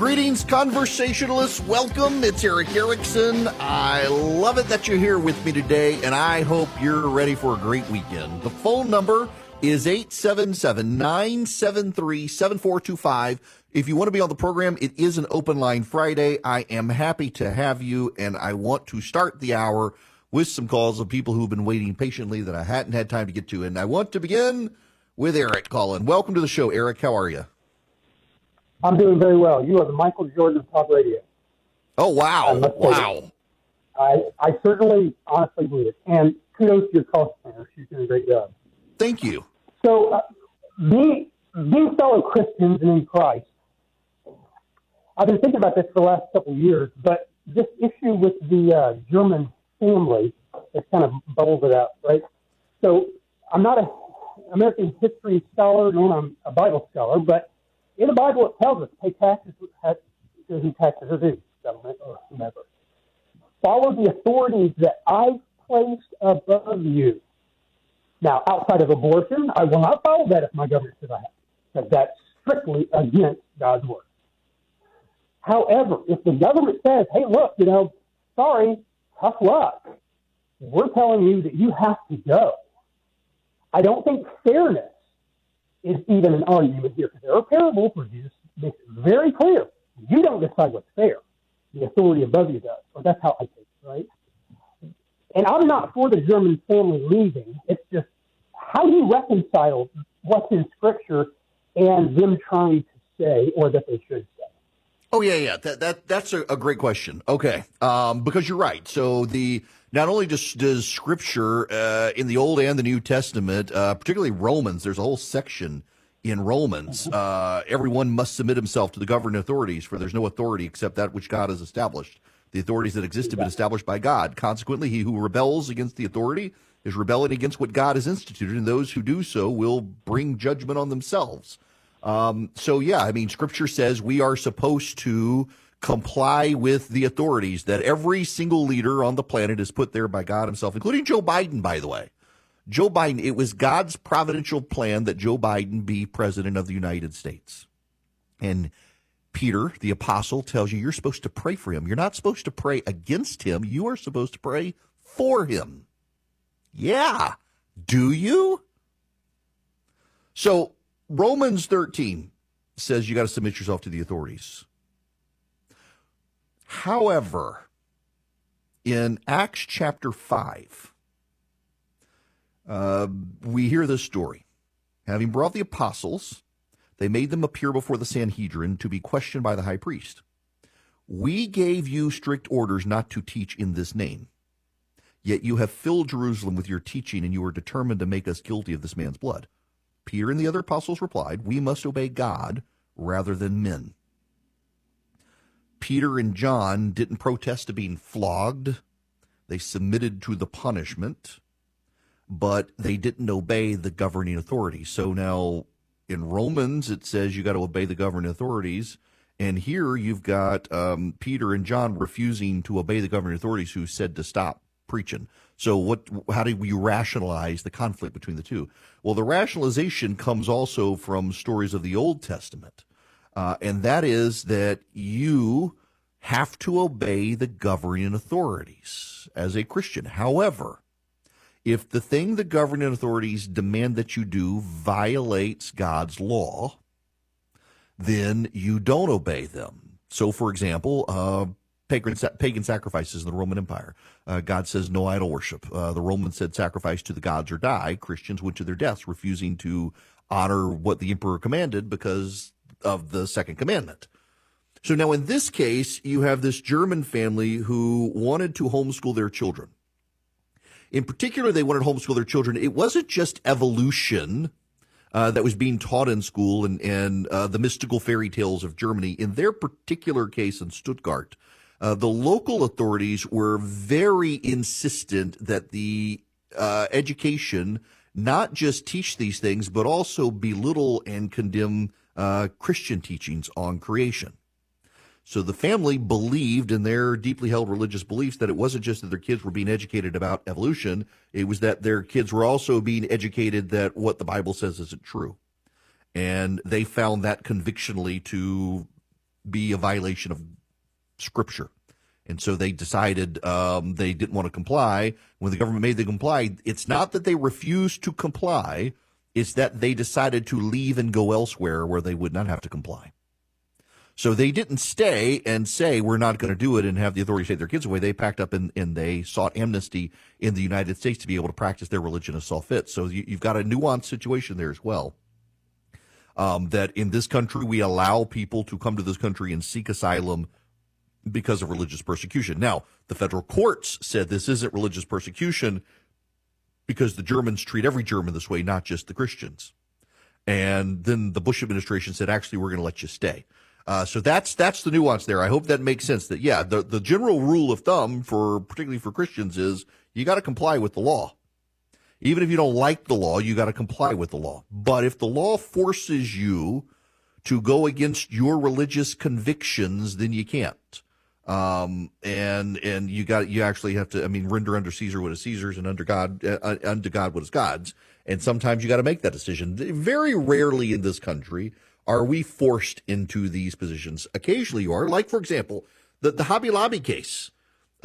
Greetings, conversationalists. Welcome. It's Erick Erickson. I love it that you're here with me today, and I hope you're ready for a great weekend. The phone number is 877 973 7425. If you want to be on the program, it is an open line Friday. I am happy to have you, and I want to start the hour with some calls of people who've been waiting patiently that I hadn't had time to get to. And I want to begin with Eric calling. Welcome to the show, Eric. How are you? I'm doing very well. You are the Michael Jordan of talk radio. Oh wow! Wow! I I certainly honestly believe it, and kudos to your call center. She's doing a great job. Thank you. So, uh, being being fellow Christians and in Christ, I've been thinking about this for the last couple of years, but this issue with the uh, German family has kind of bubbled it out, right? So, I'm not a American history scholar, nor I'm a Bible scholar, but in the Bible, it tells us pay taxes to who taxes are due, government or whomever. Follow the authorities that I've placed above you. Now, outside of abortion, I will not follow that if my government says I have, because that's strictly against God's word. However, if the government says, hey, look, you know, sorry, tough luck, we're telling you that you have to go. I don't think fairness is even an argument here because there are parables where Jesus makes it very clear you don't decide what's fair. The authority above you does. Or that's how I take it, right? And I'm not for the German family leaving. It's just how do you reconcile what's in Scripture and them trying to say or that they should say? Oh yeah, yeah. That that that's a, a great question. Okay, um, because you're right. So the not only does, does Scripture uh, in the Old and the New Testament, uh, particularly Romans, there's a whole section in Romans. Mm-hmm. Uh, everyone must submit himself to the governing authorities, for there's no authority except that which God has established. The authorities that exist have been established by God. Consequently, he who rebels against the authority is rebelling against what God has instituted, and those who do so will bring judgment on themselves. Um, so, yeah, I mean, Scripture says we are supposed to comply with the authorities that every single leader on the planet is put there by God himself, including Joe Biden, by the way. Joe Biden, it was God's providential plan that Joe Biden be president of the United States. And Peter, the apostle, tells you you're supposed to pray for him. You're not supposed to pray against him. You are supposed to pray for him. Yeah. Do you? So Romans 13 says you got to submit yourself to the authorities. However, in Acts chapter 5, uh, we hear this story. Having brought the apostles, they made them appear before the Sanhedrin to be questioned by the high priest. We gave you strict orders not to teach in this name. Yet you have filled Jerusalem with your teaching, and you are determined to make us guilty of this man's blood. Peter and the other apostles replied, We must obey God rather than men. Peter and John didn't protest to being flogged. They submitted to the punishment, but they didn't obey the governing authority. So now in Romans, it says you got to obey the governing authorities. And here you've got um, Peter and John refusing to obey the governing authorities who said to stop preaching. So what? How do you rationalize the conflict between the two? Well, the rationalization comes also from stories of the Old Testament uh, and that is that you have to obey the governing authorities as a Christian. However, if the thing the governing authorities demand that you do violates God's law, then you don't obey them. So, for example, uh, pagan, pagan sacrifices in the Roman Empire. Uh, God says no idol worship. Uh, the Romans said sacrifice to the gods or die. Christians went to their deaths refusing to honor what the emperor commanded because of the second commandment. So now in this case, you have this German family who wanted to homeschool their children. In particular, they wanted to homeschool their children. It wasn't just evolution uh, that was being taught in school and, and uh, the mystical fairy tales of Germany. In their particular case in Stuttgart, uh, the local authorities were very insistent that the uh, education not just teach these things, but also belittle and condemn uh, Christian teachings on creation. So the family believed in their deeply held religious beliefs that it wasn't just that their kids were being educated about evolution, it was that their kids were also being educated that what the Bible says isn't true. And they found that convictionally to be a violation of scripture. And so they decided um, they didn't want to comply. When the government made them comply, it's not that they refused to comply, it's that they decided to leave and go elsewhere where they would not have to comply. So they didn't stay and say, we're not going to do it and have the authorities take their kids away. They packed up and, and they sought amnesty in the United States to be able to practice their religion as saw fit. So you, have got a nuanced situation there as well. Um, that in this country, we allow people to come to this country and seek asylum because of religious persecution. Now, the federal courts said this isn't religious persecution because the Germans treat every German this way, not just the Christians. And then the Bush administration said, actually, we're going to let you stay. Uh, so that's that's the nuance there. I hope that makes sense. That yeah, the the general rule of thumb for particularly for Christians is you got to comply with the law. Even if you don't like the law, you got to comply with the law. But if the law forces you to go against your religious convictions, then you can't. Um, and and you got you actually have to. I mean, render under Caesar what is Caesar's, and under God uh, unto God what is God's. And sometimes you got to make that decision. Very rarely in this country are we forced into these positions. Occasionally, you are. Like for example, the the Hobby Lobby case.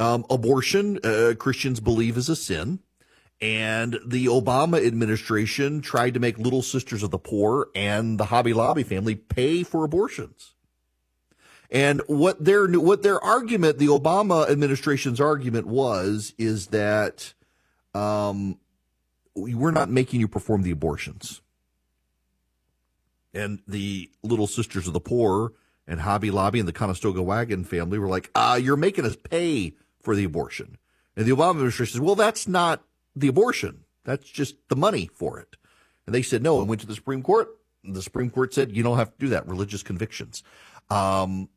Um, abortion, uh, Christians believe is a sin. And the Obama administration tried to make Little Sisters of the Poor and the Hobby Lobby family pay for abortions. And what their what their argument, the Obama administration's argument was, is that um, we're not making you perform the abortions. And the Little Sisters of the Poor and Hobby Lobby and the Conestoga Wagon family were like, ah, you're making us pay for the abortion. And the Obama administration says, well, that's not the abortion. That's just the money for it. And they said no and went to the Supreme Court. The Supreme Court said, you don't have to do that. Religious convictions. Um,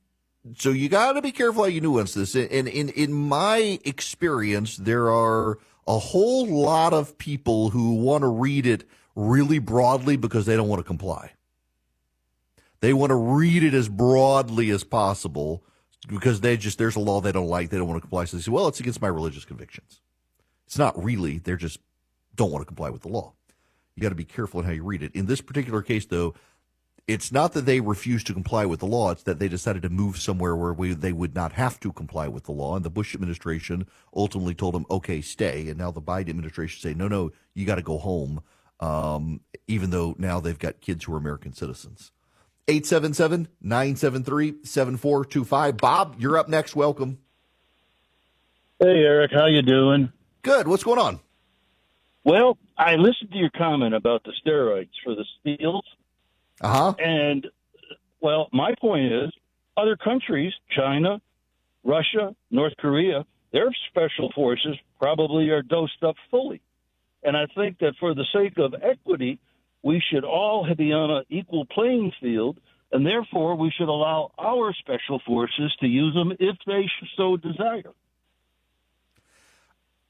so you got to be careful how you nuance this. And in in my experience, there are a whole lot of people who want to read it really broadly because they don't want to comply. They want to read it as broadly as possible because they just there's a law they don't like, they don't want to comply. So they say, well, it's against my religious convictions. It's not really; they're just don't want to comply with the law. You got to be careful in how you read it. In this particular case, though, it's not that they refused to comply with the law, it's that they decided to move somewhere where we, they would not have to comply with the law. And the Bush administration ultimately told them, okay, stay. And now the Biden administration say, no, no, you got to go home, um, even though now they've got kids who are American citizens. 877 973 7425. Bob, you're up next. Welcome. Hey, Erick. How you doing? Good. What's going on? Well, I listened to your comment about the steroids for the SEALs uh huh. And, well, my point is other countries, China, Russia, North Korea, their special forces probably are dosed up fully. And I think that for the sake of equity, we should all be on an equal playing field, and therefore we should allow our special forces to use them if they so desire.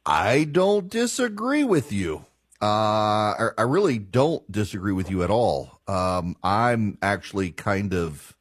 I don't disagree with you. Uh, I, really don't disagree with you at all. Um, I'm actually kind of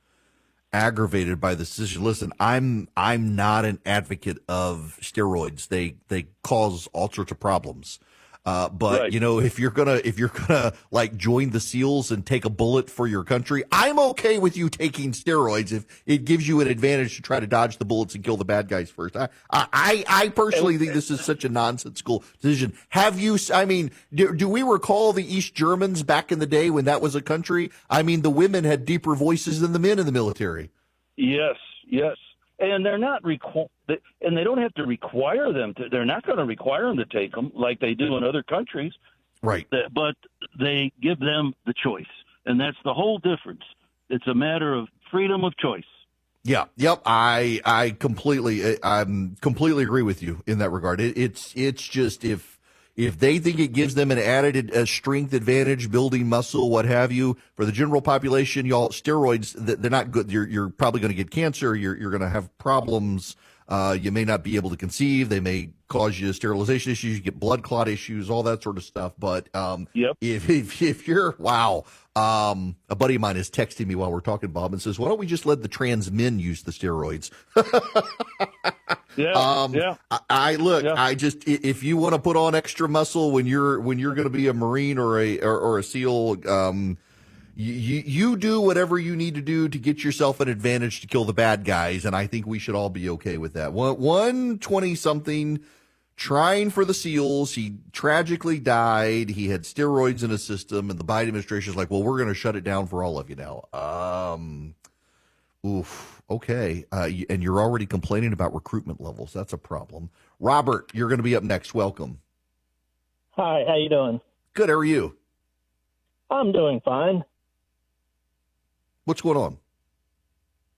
aggravated by the decision. Listen, I'm I'm not an advocate of steroids. They they cause all sorts of problems. Uh, but right. you know, if you're gonna if you're gonna like join the SEALs and take a bullet for your country, I'm okay with you taking steroids if it gives you an advantage to try to dodge the bullets and kill the bad guys first. I I, I personally think this is such a nonsensical decision. Have you? I mean, do, do we recall the East Germans back in the day when that was a country? I mean, the women had deeper voices than the men in the military. Yes, yes and they're not requ- and they don't have to require them to. They're not going to require them to take them like they do in other countries. Right. But they give them the choice, and that's the whole difference. It's a matter of freedom of choice. Yeah. Yep. I I completely I'm completely agree with you in that regard. It, it's it's just if if they think it gives them an added uh, strength advantage, building muscle, what have you, for the general population, y'all steroids they're not good. You're you're probably going to get cancer. You're you're going to have problems. Uh, you may not be able to conceive. They may cause you sterilization issues. You get blood clot issues, all that sort of stuff. But um, yep. if, if if you're wow, um, a buddy of mine is texting me while we're talking, Bob, and says, "Why don't we just let the trans men use the steroids?" yeah, um, yeah. I, I look. Yeah. I just if you want to put on extra muscle when you're when you're going to be a marine or a or, or a seal, um, you, you do whatever you need to do to get yourself an advantage to kill the bad guys, and I think we should all be okay with that. One one twenty something trying for the SEALs. He tragically died. He had steroids in his system, and the Biden administration is like, "Well, we're going to shut it down for all of you now." Um, oof. Okay. Uh, and you're already complaining about recruitment levels. That's a problem. Robert, you're going to be up next. Welcome. Hi. How you doing? Good. How are you? I'm doing fine. What's going on?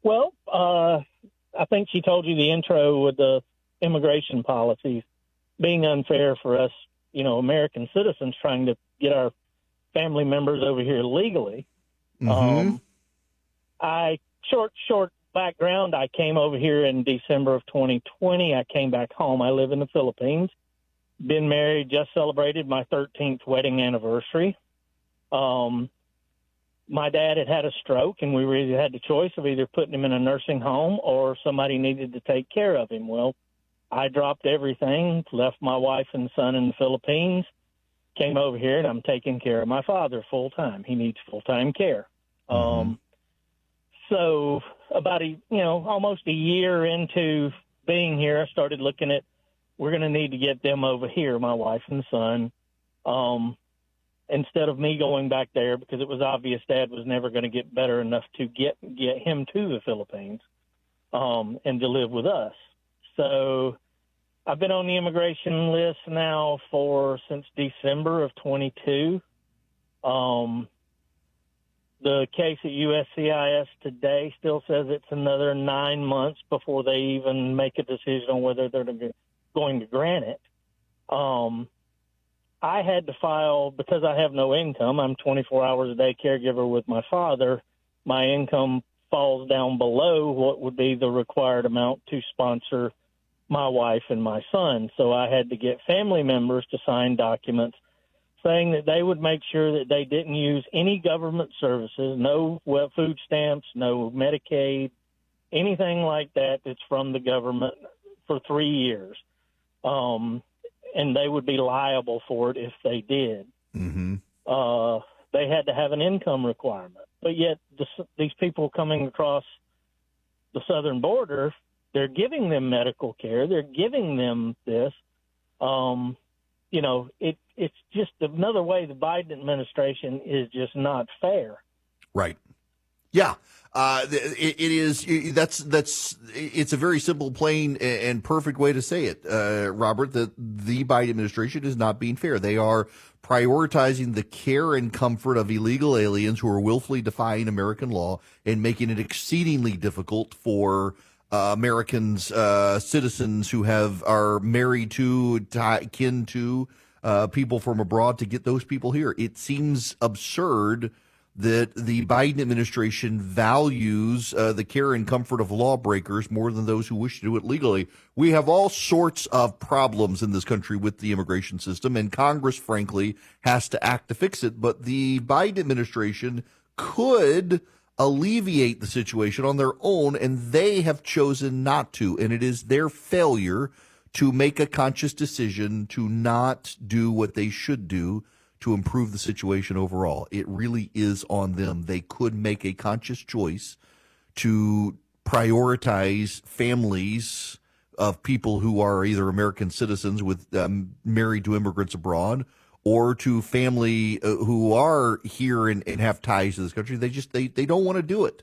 Well, uh, I think she told you the intro with the immigration policies being unfair for us, you know, American citizens trying to get our family members over here legally. Mm-hmm. Um, I short short background. I came over here in December of 2020. I came back home. I live in the Philippines. Been married. Just celebrated my 13th wedding anniversary. Um, my dad had had a stroke, and we really had the choice of either putting him in a nursing home or somebody needed to take care of him. Well, I dropped everything, left my wife and son in the Philippines, came over here, and I'm taking care of my father full time. He needs full time care. Mm-hmm. Um, so about a you know almost a year into being here, I started looking at we're going to need to get them over here, my wife and son, um, instead of me going back there because it was obvious Dad was never going to get better enough to get get him to the Philippines um, and to live with us. So I've been on the immigration list now for since December of 22. Um, the case at USCIS today still says it's another nine months before they even make a decision on whether they're going to grant it. Um, I had to file because I have no income. I'm 24 hours a day caregiver with my father. My income falls down below what would be the required amount to sponsor my wife and my son. So I had to get family members to sign documents saying that they would make sure that they didn't use any government services, no well, food stamps, no Medicaid, anything like that that's from the government for three years. Um, and they would be liable for it if they did. Mm-hmm. Uh, they had to have an income requirement. But yet, this, these people coming across the southern border, they're giving them medical care. They're giving them this. Um, you know, it it's just another way the Biden administration is just not fair. Right. Yeah. Uh, it, it is. That's that's. It's a very simple, plain, and perfect way to say it, uh, Robert. That the Biden administration is not being fair. They are prioritizing the care and comfort of illegal aliens who are willfully defying American law and making it exceedingly difficult for uh, Americans, uh, citizens who have are married to, tie, kin to uh, people from abroad to get those people here. It seems absurd that the Biden administration values uh, the care and comfort of lawbreakers more than those who wish to do it legally. We have all sorts of problems in this country with the immigration system, and Congress, frankly, has to act to fix it. But the Biden administration could alleviate the situation on their own, and they have chosen not to. And it is their failure to make a conscious decision to not do what they should do to improve the situation overall. It really is on them. They could make a conscious choice to prioritize families of people who are either American citizens with um, married to immigrants abroad or to family uh, who are here and, and have ties to this country. They just they, they don't want to do it.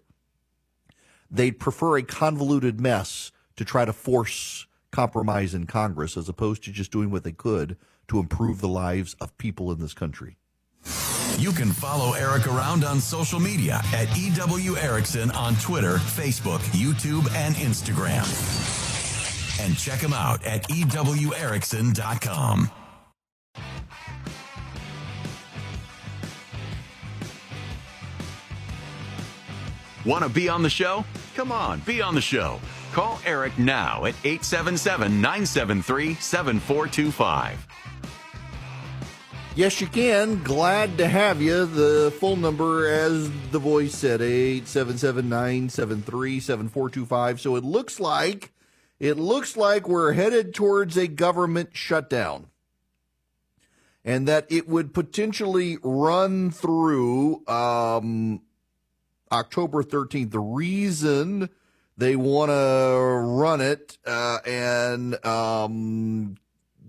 They'd prefer a convoluted mess to try to force compromise in Congress as opposed to just doing what they could to improve the lives of people in this country. You can follow Erick around on social media at EW Erickson on Twitter, Facebook, YouTube, and Instagram. And check him out at EWErickson.com. Want to be on the show? Come on, be on the show. Call Erick now at 877 973 7425. Yes, you can. Glad to have you. The full number, as the voice said, 877-973-7425. So it looks like it looks like we're headed towards a government shutdown. And that it would potentially run through um, October 13th. The reason they want to run it uh, and um,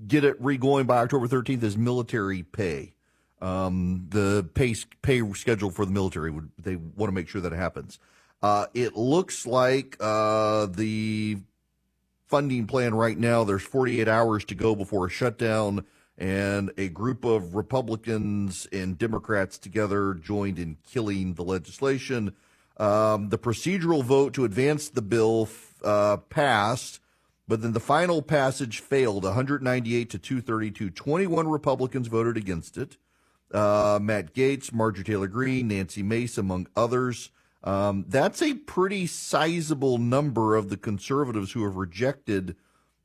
get it re-going by October 13th is military pay. Um, the pay pay schedule for the military would they want to make sure that happens. Uh, it looks like uh, the funding plan right now. There's 48 hours to go before a shutdown, and a group of Republicans and Democrats together joined in killing the legislation. Um, the procedural vote to advance the bill uh, passed but then the final passage failed 198 to 232. 21 Republicans voted against it. Uh, Matt Gaetz, Marjorie Taylor Greene, Nancy Mace, among others. Um, that's a pretty sizable number of the conservatives who have rejected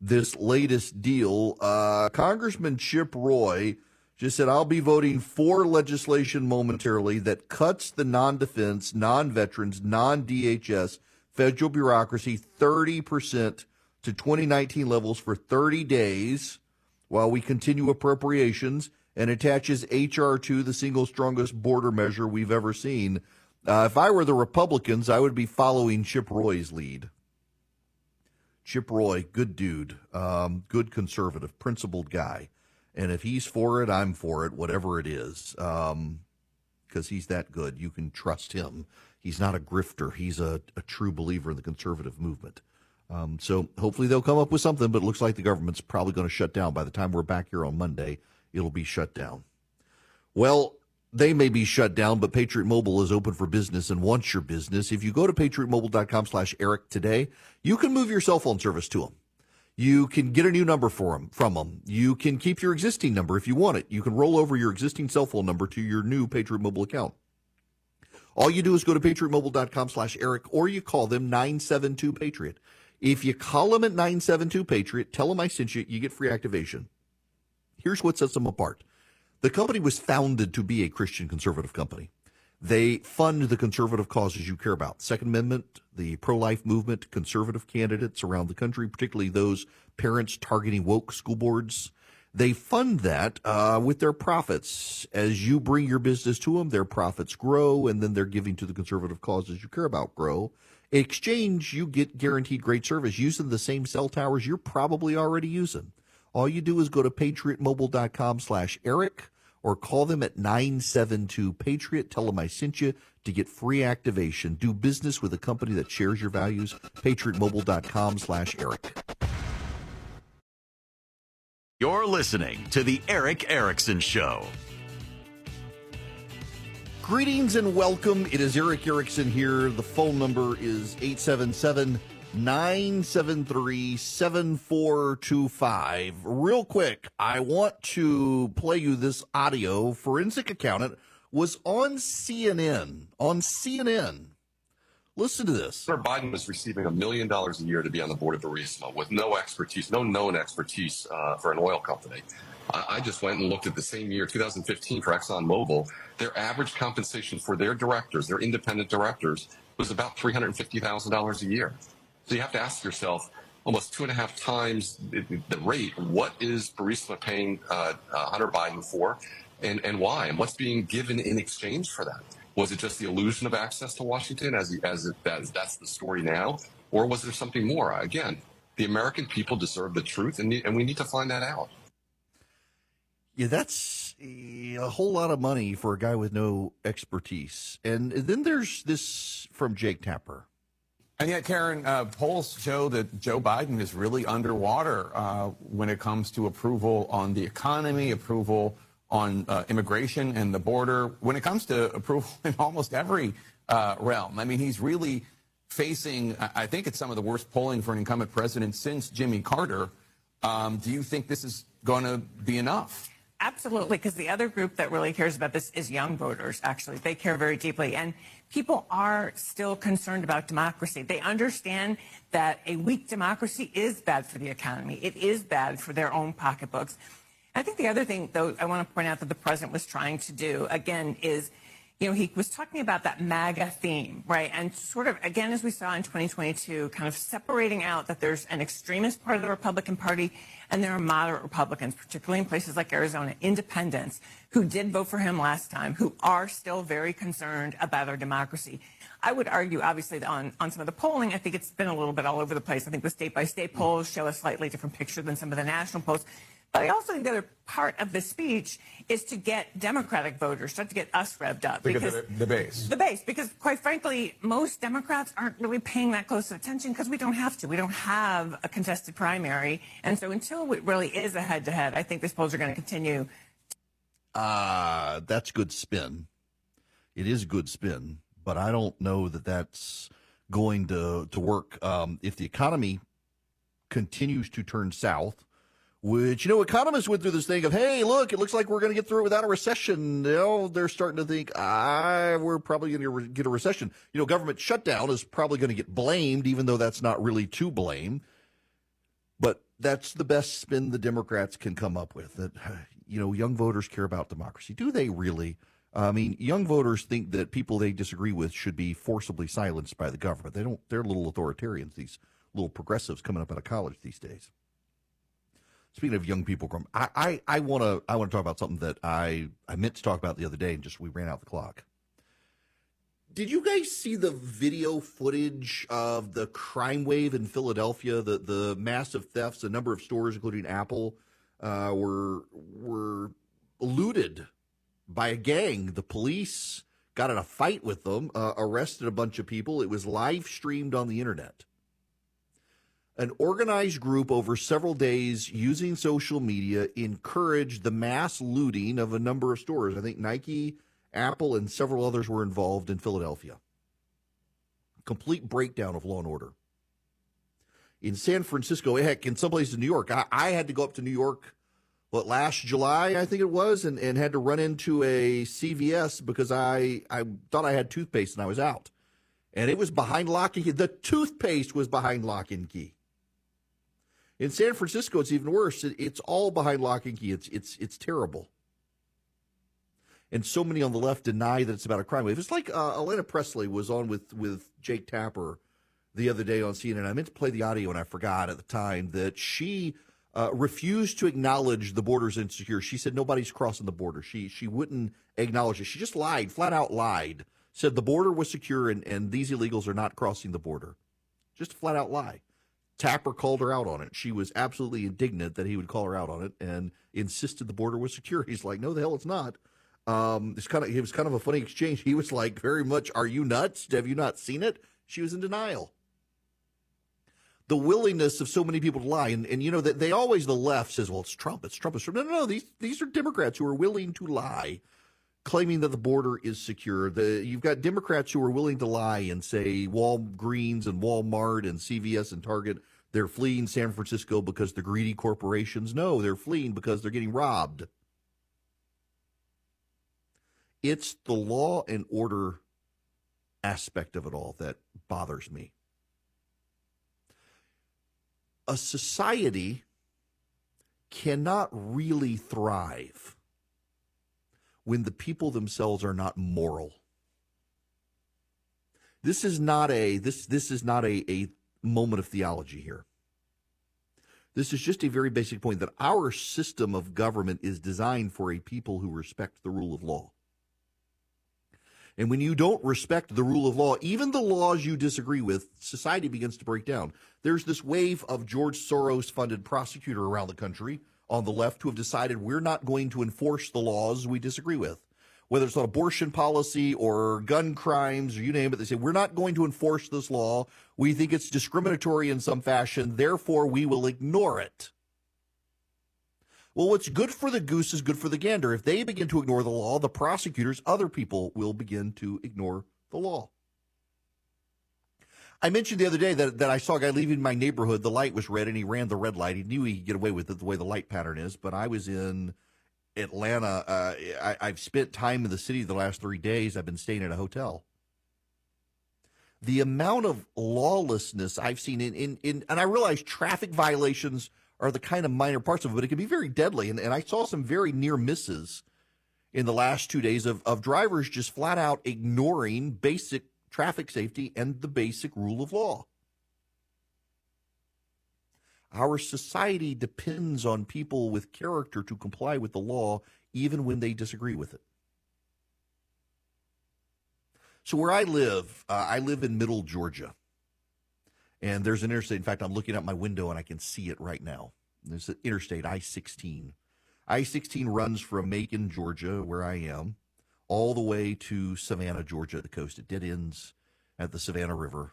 this latest deal. Uh, Congressman Chip Roy just said, I'll be voting for legislation momentarily that cuts the non defense, non veterans, non DHS federal bureaucracy 30% to 2019 levels for 30 days while we continue appropriations and attaches HR to the single strongest border measure we've ever seen. Uh, if I were the Republicans, I would be following Chip Roy's lead. Chip Roy, good dude, um, good conservative, principled guy. And if he's for it, I'm for it, whatever it is, because um, he's that good. You can trust him. He's not a grifter, he's a, a true believer in the conservative movement. Um, so hopefully they'll come up with something, but it looks like the government's probably going to shut down. By the time we're back here on Monday, it'll be shut down. Well, they may be shut down, but Patriot Mobile is open for business and wants your business. If you go to patriotmobile.com slash Eric today, you can move your cell phone service to them. You can get a new number for them from them. You can keep your existing number if you want it. You can roll over your existing cell phone number to your new Patriot Mobile account. All you do is go to patriotmobile.com slash Eric or you call them 972 Patriot. If you call them at 972 Patriot, tell them I sent you, you get free activation. Here's what sets them apart. The company was founded to be a Christian conservative company. They fund the conservative causes you care about. Second Amendment, the pro life movement, conservative candidates around the country, particularly those parents targeting woke school boards. They fund that uh, with their profits. As you bring your business to them, their profits grow, and then they're giving to the conservative causes you care about grow. Exchange, you get guaranteed great service using the same cell towers you're probably already using. All you do is go to patriotmobile.com slash Eric or call them at 972 Patriot. Tell them I sent you to get free activation. Do business with a company that shares your values. PatriotMobile.com slash Eric. You're listening to The Erick Erickson Show. Greetings and welcome. It is Erick Erickson here. The phone number is 877 973 7425. Real quick, I want to play you this audio. Forensic accountant was on CNN. On CNN. Listen to this. Hunter Biden was receiving a million dollars a year to be on the board of Burisma with no expertise, no known expertise uh, for an oil company. I just went and looked at the same year, 2015, for ExxonMobil. Their average compensation for their directors, their independent directors, was about $350,000 a year. So you have to ask yourself, almost two and a half times the rate, what is Burisma paying uh, uh, Hunter Biden for, and, and why, and what's being given in exchange for that? Was it just the illusion of access to Washington, as, as, it, as that's the story now, or was there something more? Again, the American people deserve the truth, and, and we need to find that out. Yeah, that's a whole lot of money for a guy with no expertise. And then there's this from Jake Tapper. And yet, Karen, uh, polls show that Joe Biden is really underwater uh, when it comes to approval on the economy, approval on uh, immigration and the border, when it comes to approval in almost every uh, realm. I mean, he's really facing, I think it's some of the worst polling for an incumbent president since Jimmy Carter. Um, do you think this is going to be enough? Absolutely, because the other group that really cares about this is young voters, actually. They care very deeply. And people are still concerned about democracy. They understand that a weak democracy is bad for the economy, it is bad for their own pocketbooks. I think the other thing, though, I want to point out that the president was trying to do, again, is you know, he was talking about that MAGA theme, right? And sort of, again, as we saw in 2022, kind of separating out that there's an extremist part of the Republican Party and there are moderate Republicans, particularly in places like Arizona, independents who did vote for him last time, who are still very concerned about our democracy. I would argue, obviously, on, on some of the polling, I think it's been a little bit all over the place. I think the state by state polls show a slightly different picture than some of the national polls. But I also think the other part of the speech is to get Democratic voters, not to get us revved up. Because, because the, the, base. The base. Because, quite frankly, most Democrats aren't really paying that close attention because we don't have to. We don't have a contested primary. And so until it really is a head to head, I think these polls are going to continue. Uh, that's good spin. It is good spin, but I don't know that that's going to, to work. Um, if the economy continues to turn south, which, you know, economists went through this thing of, hey, look, it looks like we're going to get through it without a recession. Know, they're starting to think, ah, we're probably going to get a recession. You know, government shutdown is probably going to get blamed, even though that's not really to blame. But that's the best spin the Democrats can come up with. That, you know, young voters care about democracy. Do they really? I mean, young voters think that people they disagree with should be forcibly silenced by the government. They don't, they're little authoritarians, these little progressives coming up out of college these days. Speaking of young people, I I, I want to I want to talk about something that I I meant to talk about the other day, and just we ran out the clock. Did you guys see the video footage of the crime wave in Philadelphia? The the massive thefts, a number of stores, including Apple, uh, were were looted by a gang. The police got in a fight with them, uh, arrested a bunch of people. It was live streamed on the internet an organized group over several days using social media encouraged the mass looting of a number of stores. I think Nike, Apple, and several others were involved in Philadelphia. Complete breakdown of law and order. In San Francisco, heck, in some places in New York, I, I had to go up to New York, what, last July, I think it was, and, and had to run into a CVS because I, I thought I had toothpaste and I was out. And it was behind lock and key. The toothpaste was behind lock and key. In San Francisco, it's even worse. It's all behind lock and key. It's it's it's terrible. And so many on the left deny that it's about a crime wave. It's like uh, Ayanna Pressley was on with with Jake Tapper the other day on CNN. I meant to play the audio and I forgot at the time that she uh, refused to acknowledge the border's insecure. She said nobody's crossing the border. She she wouldn't acknowledge it. She just lied, flat out lied. Said the border was secure and, and these illegals are not crossing the border. Just a flat out lie. Tapper called her out on it. She was absolutely indignant that he would call her out on it and insisted the border was secure. He's like, no, the hell it's not. Um, it's kind of it was kind of a funny exchange. He was like, very much, are you nuts? Have you not seen it? She was in denial. The willingness of so many people to lie, and, and you know that they always the left says, well, it's Trump, it's Trump, it's Trump. No, no, no. These these are Democrats who are willing to lie, claiming that the border is secure. The you've got Democrats who are willing to lie and say Walgreens and Walmart and CVS and Target they're fleeing San Francisco because the greedy corporations. No, they're fleeing because they're getting robbed. It's the law and order aspect of it all that bothers me. A society cannot really thrive when the people themselves are not moral. This is not a this this is not a, a moment of theology here. This is just a very basic point that our system of government is designed for a people who respect the rule of law. And when you don't respect the rule of law, even the laws you disagree with, society begins to break down. There's this wave of George Soros funded prosecutor around the country on the left who have decided we're not going to enforce the laws we disagree with whether it's on abortion policy or gun crimes or you name it, they say, we're not going to enforce this law. We think it's discriminatory in some fashion. Therefore, we will ignore it. Well, what's good for the goose is good for the gander. If they begin to ignore the law, the prosecutors, other people will begin to ignore the law. I mentioned the other day that, that I saw a guy leaving my neighborhood. The light was red and he ran the red light. He knew he could get away with it the way the light pattern is, but I was in Atlanta. Uh, I, I've spent time in the city the last three days. I've been staying at a hotel. The amount of lawlessness I've seen in, in, in and I realize traffic violations are the kind of minor parts of it, but it can be very deadly. And, and I saw some very near misses in the last two days of, of drivers just flat out ignoring basic traffic safety and the basic rule of law. Our society depends on people with character to comply with the law, even when they disagree with it. So, where I live, uh, I live in middle Georgia. And there's an interstate. In fact, I'm looking out my window and I can see it right now. There's an interstate, I 16. I 16 runs from Macon, Georgia, where I am, all the way to Savannah, Georgia, the coast. It dead ends at the Savannah River.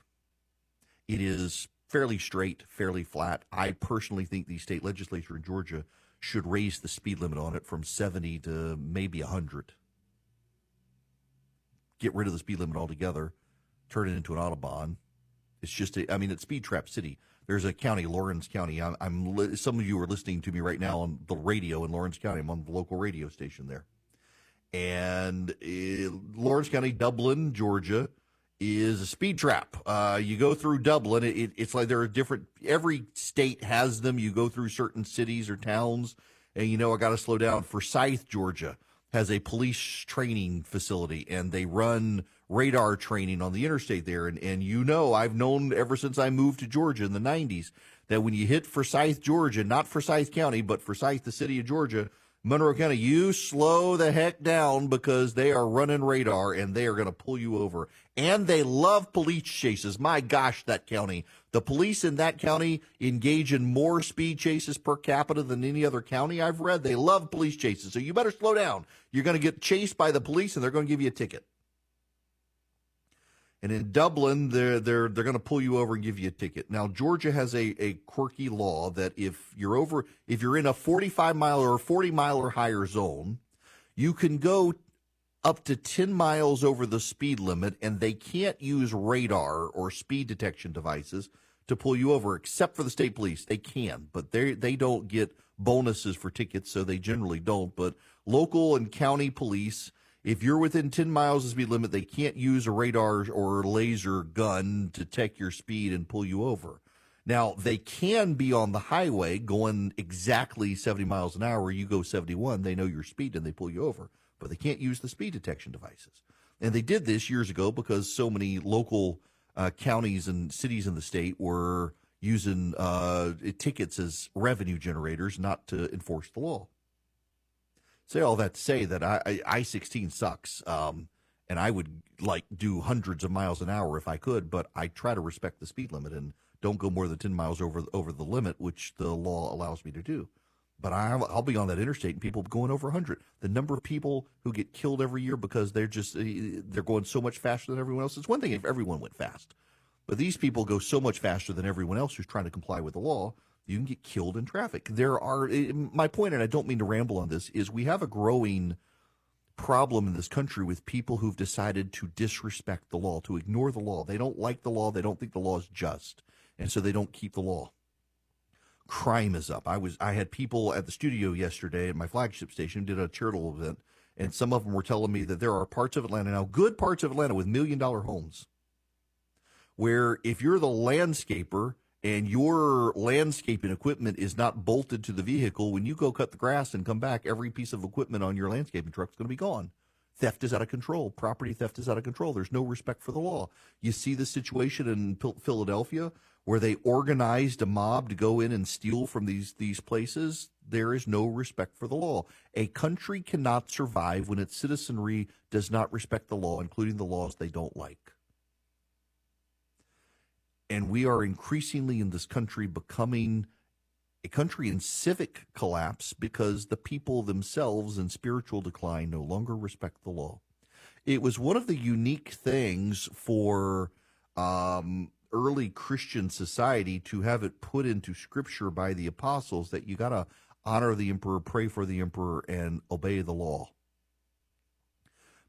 It is fairly straight, fairly flat. I personally think the state legislature in Georgia should raise the speed limit on it from 70 to maybe 100. Get rid of the speed limit altogether, turn it into an Autobahn. It's just, a, I mean, it's Speed Trap City. There's a county, Laurens County. I'm, I'm, some of you are listening to me right now on the radio in Laurens County. I'm on the local radio station there. And uh, Laurens County, Dublin, Georgia, is a speed trap. Uh, you go through Dublin. It, it's like there are different. Every state has them. You go through certain cities or towns, and you know I got to slow down. Forsyth, Georgia, has a police training facility, and they run radar training on the interstate there. And and you know I've known ever since I moved to Georgia in the '90s that when you hit Forsyth, Georgia, not Forsyth County, but Forsyth, the city of Georgia, Monroe County, you slow the heck down because they are running radar and they are going to pull you over. And they love police chases. My gosh, that county. The police in that county engage in more speed chases per capita than any other county I've read. They love police chases. So you better slow down. You're going to get chased by the police and they're going to give you a ticket. And in Dublin, they're they're they're going to pull you over and give you a ticket. Now, Georgia has a, a quirky law that if you're over if you're in a 45 mile or 40 mile or higher zone, you can go up to 10 miles over the speed limit, and they can't use radar or speed detection devices to pull you over, except for the state police. They can, but they they don't get bonuses for tickets, so they generally don't. But local and county police if you're within 10 miles of the speed limit, they can't use a radar or laser gun to detect your speed and pull you over. Now, they can be on the highway going exactly 70 miles an hour. You go 71, they know your speed and they pull you over, but they can't use the speed detection devices. And they did this years ago because so many local uh, counties and cities in the state were using uh, tickets as revenue generators, not to enforce the law say all that to say that I I sixteen sucks. Um, and I would like do hundreds of miles an hour if I could, but I try to respect the speed limit and don't go more than ten miles over over the limit, which the law allows me to do. But I'll, I'll be on that interstate and people going over 100. The number of people who get killed every year because they're just eh, they're going so much faster than everyone else. It's one thing if everyone went fast, but these people go so much faster than everyone else who's trying to comply with the law you can get killed in traffic. There are eh, my point, and I don't mean to ramble on this, is we have a growing problem in this country with people who've decided to disrespect the law, to ignore the law. They don't like the law. They don't think the law is just, and so they don't keep the law. Crime is up. I was I had people at the studio yesterday at my flagship station did a charitable event, and some of them were telling me that there are parts of Atlanta now, good parts of Atlanta with million dollar homes, where if you're the landscaper and your landscaping equipment is not bolted to the vehicle, when you go cut the grass and come back, every piece of equipment on your landscaping truck is going to be gone. Theft is out of control. Property theft is out of control. There's no respect for the law. You see the situation in Philadelphia where they organized a mob to go in and steal from these these places. There is no respect for the law. A country cannot survive when its citizenry does not respect the law, including the laws they don't like. And we are increasingly in this country becoming a country in civic collapse because the people themselves in spiritual decline no longer respect the law. It was one of the unique things for um, early Christian society to have it put into scripture by the apostles that you got to honor the emperor, pray for the emperor, and obey the law.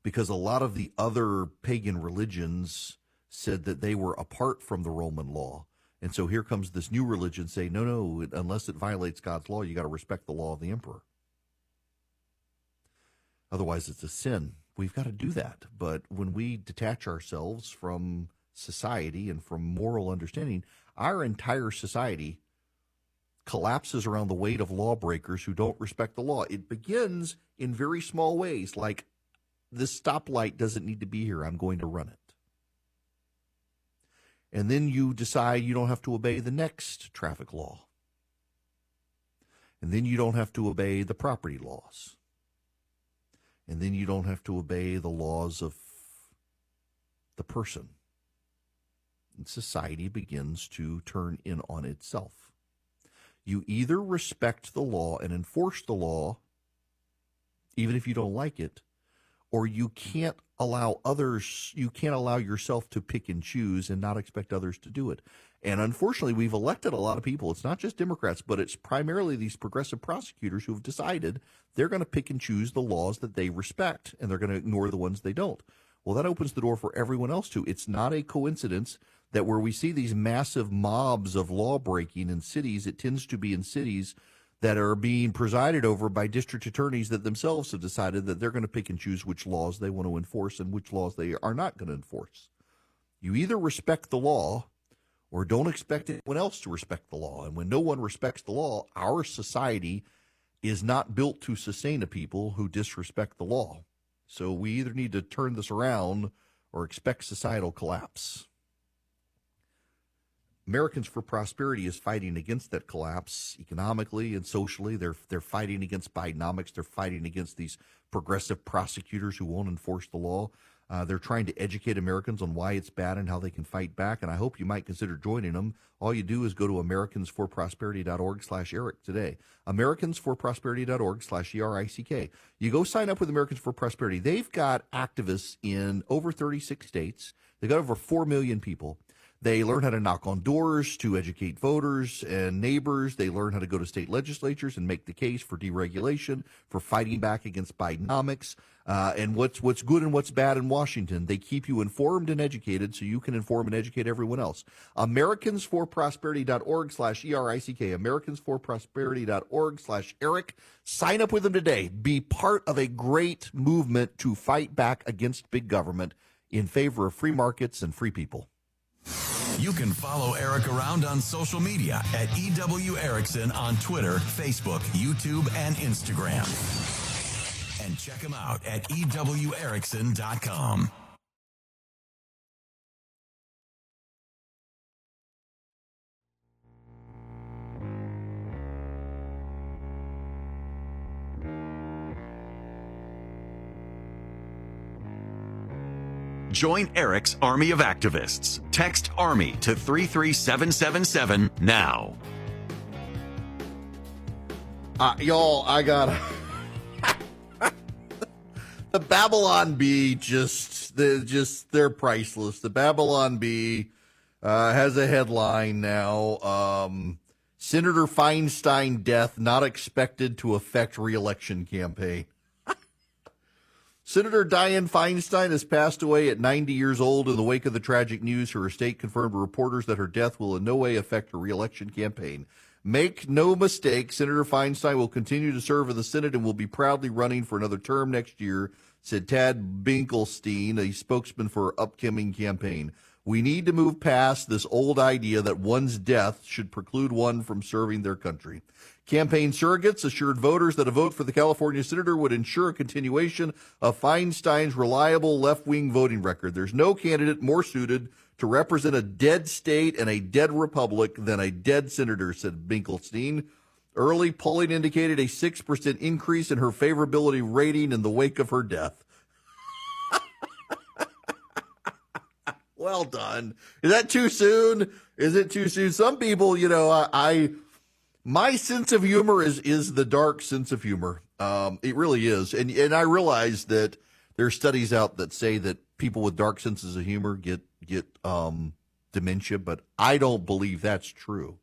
Because a lot of the other pagan religions said that they were apart from the Roman law. And so here comes this new religion saying, no, no, unless it violates God's law, you got to respect the law of the emperor. Otherwise, it's a sin. We've got to do that. But when we detach ourselves from society and from moral understanding, our entire society collapses around the weight of lawbreakers who don't respect the law. It begins in very small ways, like this stoplight doesn't need to be here. I'm going to run it. And then you decide you don't have to obey the next traffic law. And then you don't have to obey the property laws. And then you don't have to obey the laws of the person. And society begins to turn in on itself. You either respect the law and enforce the law, even if you don't like it, or you can't allow others, you can't allow yourself to pick and choose and not expect others to do it. And unfortunately, we've elected a lot of people. It's not just Democrats, but it's primarily these progressive prosecutors who have decided they're going to pick and choose the laws that they respect and they're going to ignore the ones they don't. Well, that opens the door for everyone else to. It's not a coincidence that where we see these massive mobs of law breaking in cities, it tends to be in cities that are being presided over by district attorneys that themselves have decided that they're going to pick and choose which laws they want to enforce and which laws they are not going to enforce. You either respect the law or don't expect anyone else to respect the law. And when no one respects the law, our society is not built to sustain a people who disrespect the law. So we either need to turn this around or expect societal collapse. Americans for Prosperity is fighting against that collapse economically and socially. They're they're fighting against Bidenomics. They're fighting against these progressive prosecutors who won't enforce the law. Uh, they're trying to educate Americans on why it's bad and how they can fight back. And I hope you might consider joining them. All you do is go to americansforprosperity.org slash Erick today. Americansforprosperity.org slash E-R-I-C-K. You go sign up with Americans for Prosperity. They've got activists in over 36 states. They've got over 4 million people. They learn how to knock on doors to educate voters and neighbors. They learn how to go to state legislatures and make the case for deregulation, for fighting back against Bidenomics, uh, and what's what's good and what's bad in Washington. They keep you informed and educated so you can inform and educate everyone else. AmericansForProsperity.org slash E-R-I-C-K. AmericansForProsperity.org slash Erick. Sign up with them today. Be part of a great movement to fight back against big government in favor of free markets and free people. You can follow Erick around on social media at EW Erickson on Twitter, Facebook, YouTube, and Instagram. And check him out at EWErickson.com. Join Erick's army of activists. Text ARMY to 33777 now. Uh, y'all, I got the Babylon Bee. Just, the, just they're priceless. The Babylon Bee uh, has a headline now: um, Senator Feinstein death not expected to affect reelection campaign. Senator Dianne Feinstein has passed away at 90 years old in the wake of the tragic news. Her estate confirmed to reporters that her death will in no way affect her reelection campaign. Make no mistake, Senator Feinstein will continue to serve in the Senate and will be proudly running for another term next year, said Tad Binkelstein, a spokesman for her upcoming campaign. We need to move past this old idea that one's death should preclude one from serving their country. Campaign surrogates assured voters that a vote for the California senator would ensure a continuation of Feinstein's reliable left wing voting record. There's no candidate more suited to represent a dead state and a dead republic than a dead senator, said Binkelstein. Early polling indicated a 6% increase in her favorability rating in the wake of her death. well done. Is that too soon? Is it too soon? Some people, you know, I, I my sense of humor is is the dark sense of humor. Um, it really is, and and I realize that there are studies out that say that people with dark senses of humor get get um, dementia, but I don't believe that's true.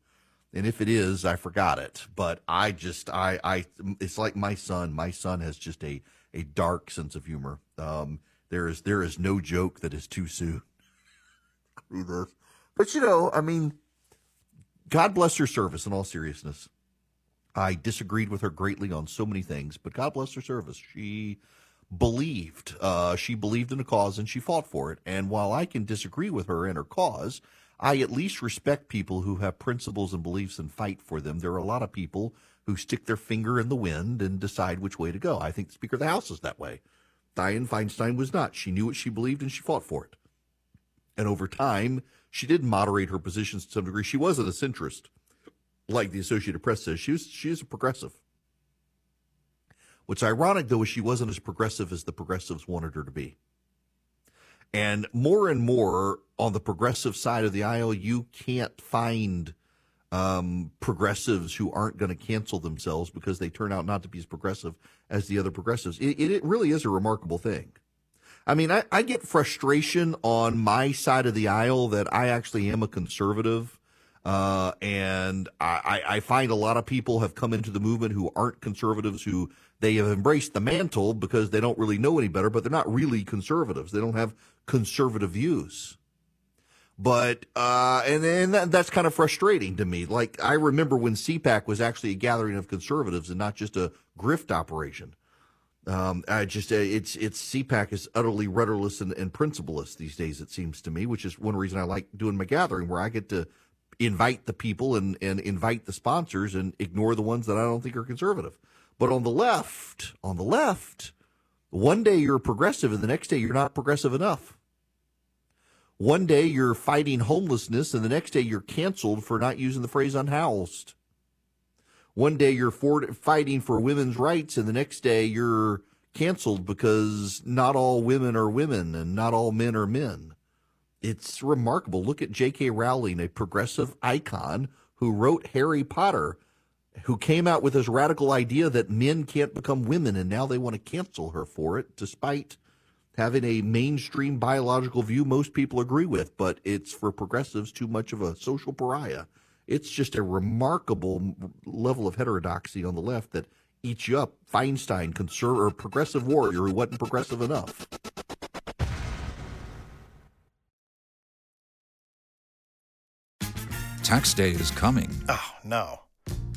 And if it is, I forgot it. But I just I I it's like my son. My son has just a a dark sense of humor. Um, there is there is no joke that is too soon. But you know, I mean, God bless her service in all seriousness. I disagreed with her greatly on so many things, but God bless her service. She believed. Uh, she believed in a cause and she fought for it. And while I can disagree with her and her cause, I at least respect people who have principles and beliefs and fight for them. There are a lot of people who stick their finger in the wind and decide which way to go. I think the Speaker of the House is that way. Dianne Feinstein was not. She knew what she believed and she fought for it. And over time, she did moderate her positions to some degree. She wasn't a centrist, like the Associated Press says. She was she is a progressive. What's ironic though is she wasn't as progressive as the progressives wanted her to be. And more and more on the progressive side of the aisle, you can't find um, progressives who aren't going to cancel themselves because they turn out not to be as progressive as the other progressives. It, it, it really is a remarkable thing. I mean, I, I, get frustration on my side of the aisle that I actually am a conservative. Uh, and I, I find a lot of people have come into the movement who aren't conservatives, who they have embraced the mantle because they don't really know any better, but they're not really conservatives. They don't have conservative views. But uh, and and that, that's kind of frustrating to me. Like I remember when CPAC was actually a gathering of conservatives and not just a grift operation. Um, I just uh, it's it's CPAC is utterly rudderless and, and principleless these days. It seems to me, which is one reason I like doing my gathering, where I get to invite the people and and invite the sponsors and ignore the ones that I don't think are conservative. But on the left, on the left, one day you're progressive and the next day you're not progressive enough. One day you're fighting homelessness, and the next day you're canceled for not using the phrase unhoused. One day you're for, fighting for women's rights, and the next day you're canceled because not all women are women and not all men are men. It's remarkable. Look at J.K. Rowling, a progressive icon who wrote Harry Potter, who came out with this radical idea that men can't become women, and now they want to cancel her for it, despite having a mainstream biological view most people agree with, but it's for progressives too much of a social pariah. It's just a remarkable level of heterodoxy on the left that eats you up. Feinstein, conservative or progressive warrior who wasn't progressive enough. Tax day is coming. Oh, no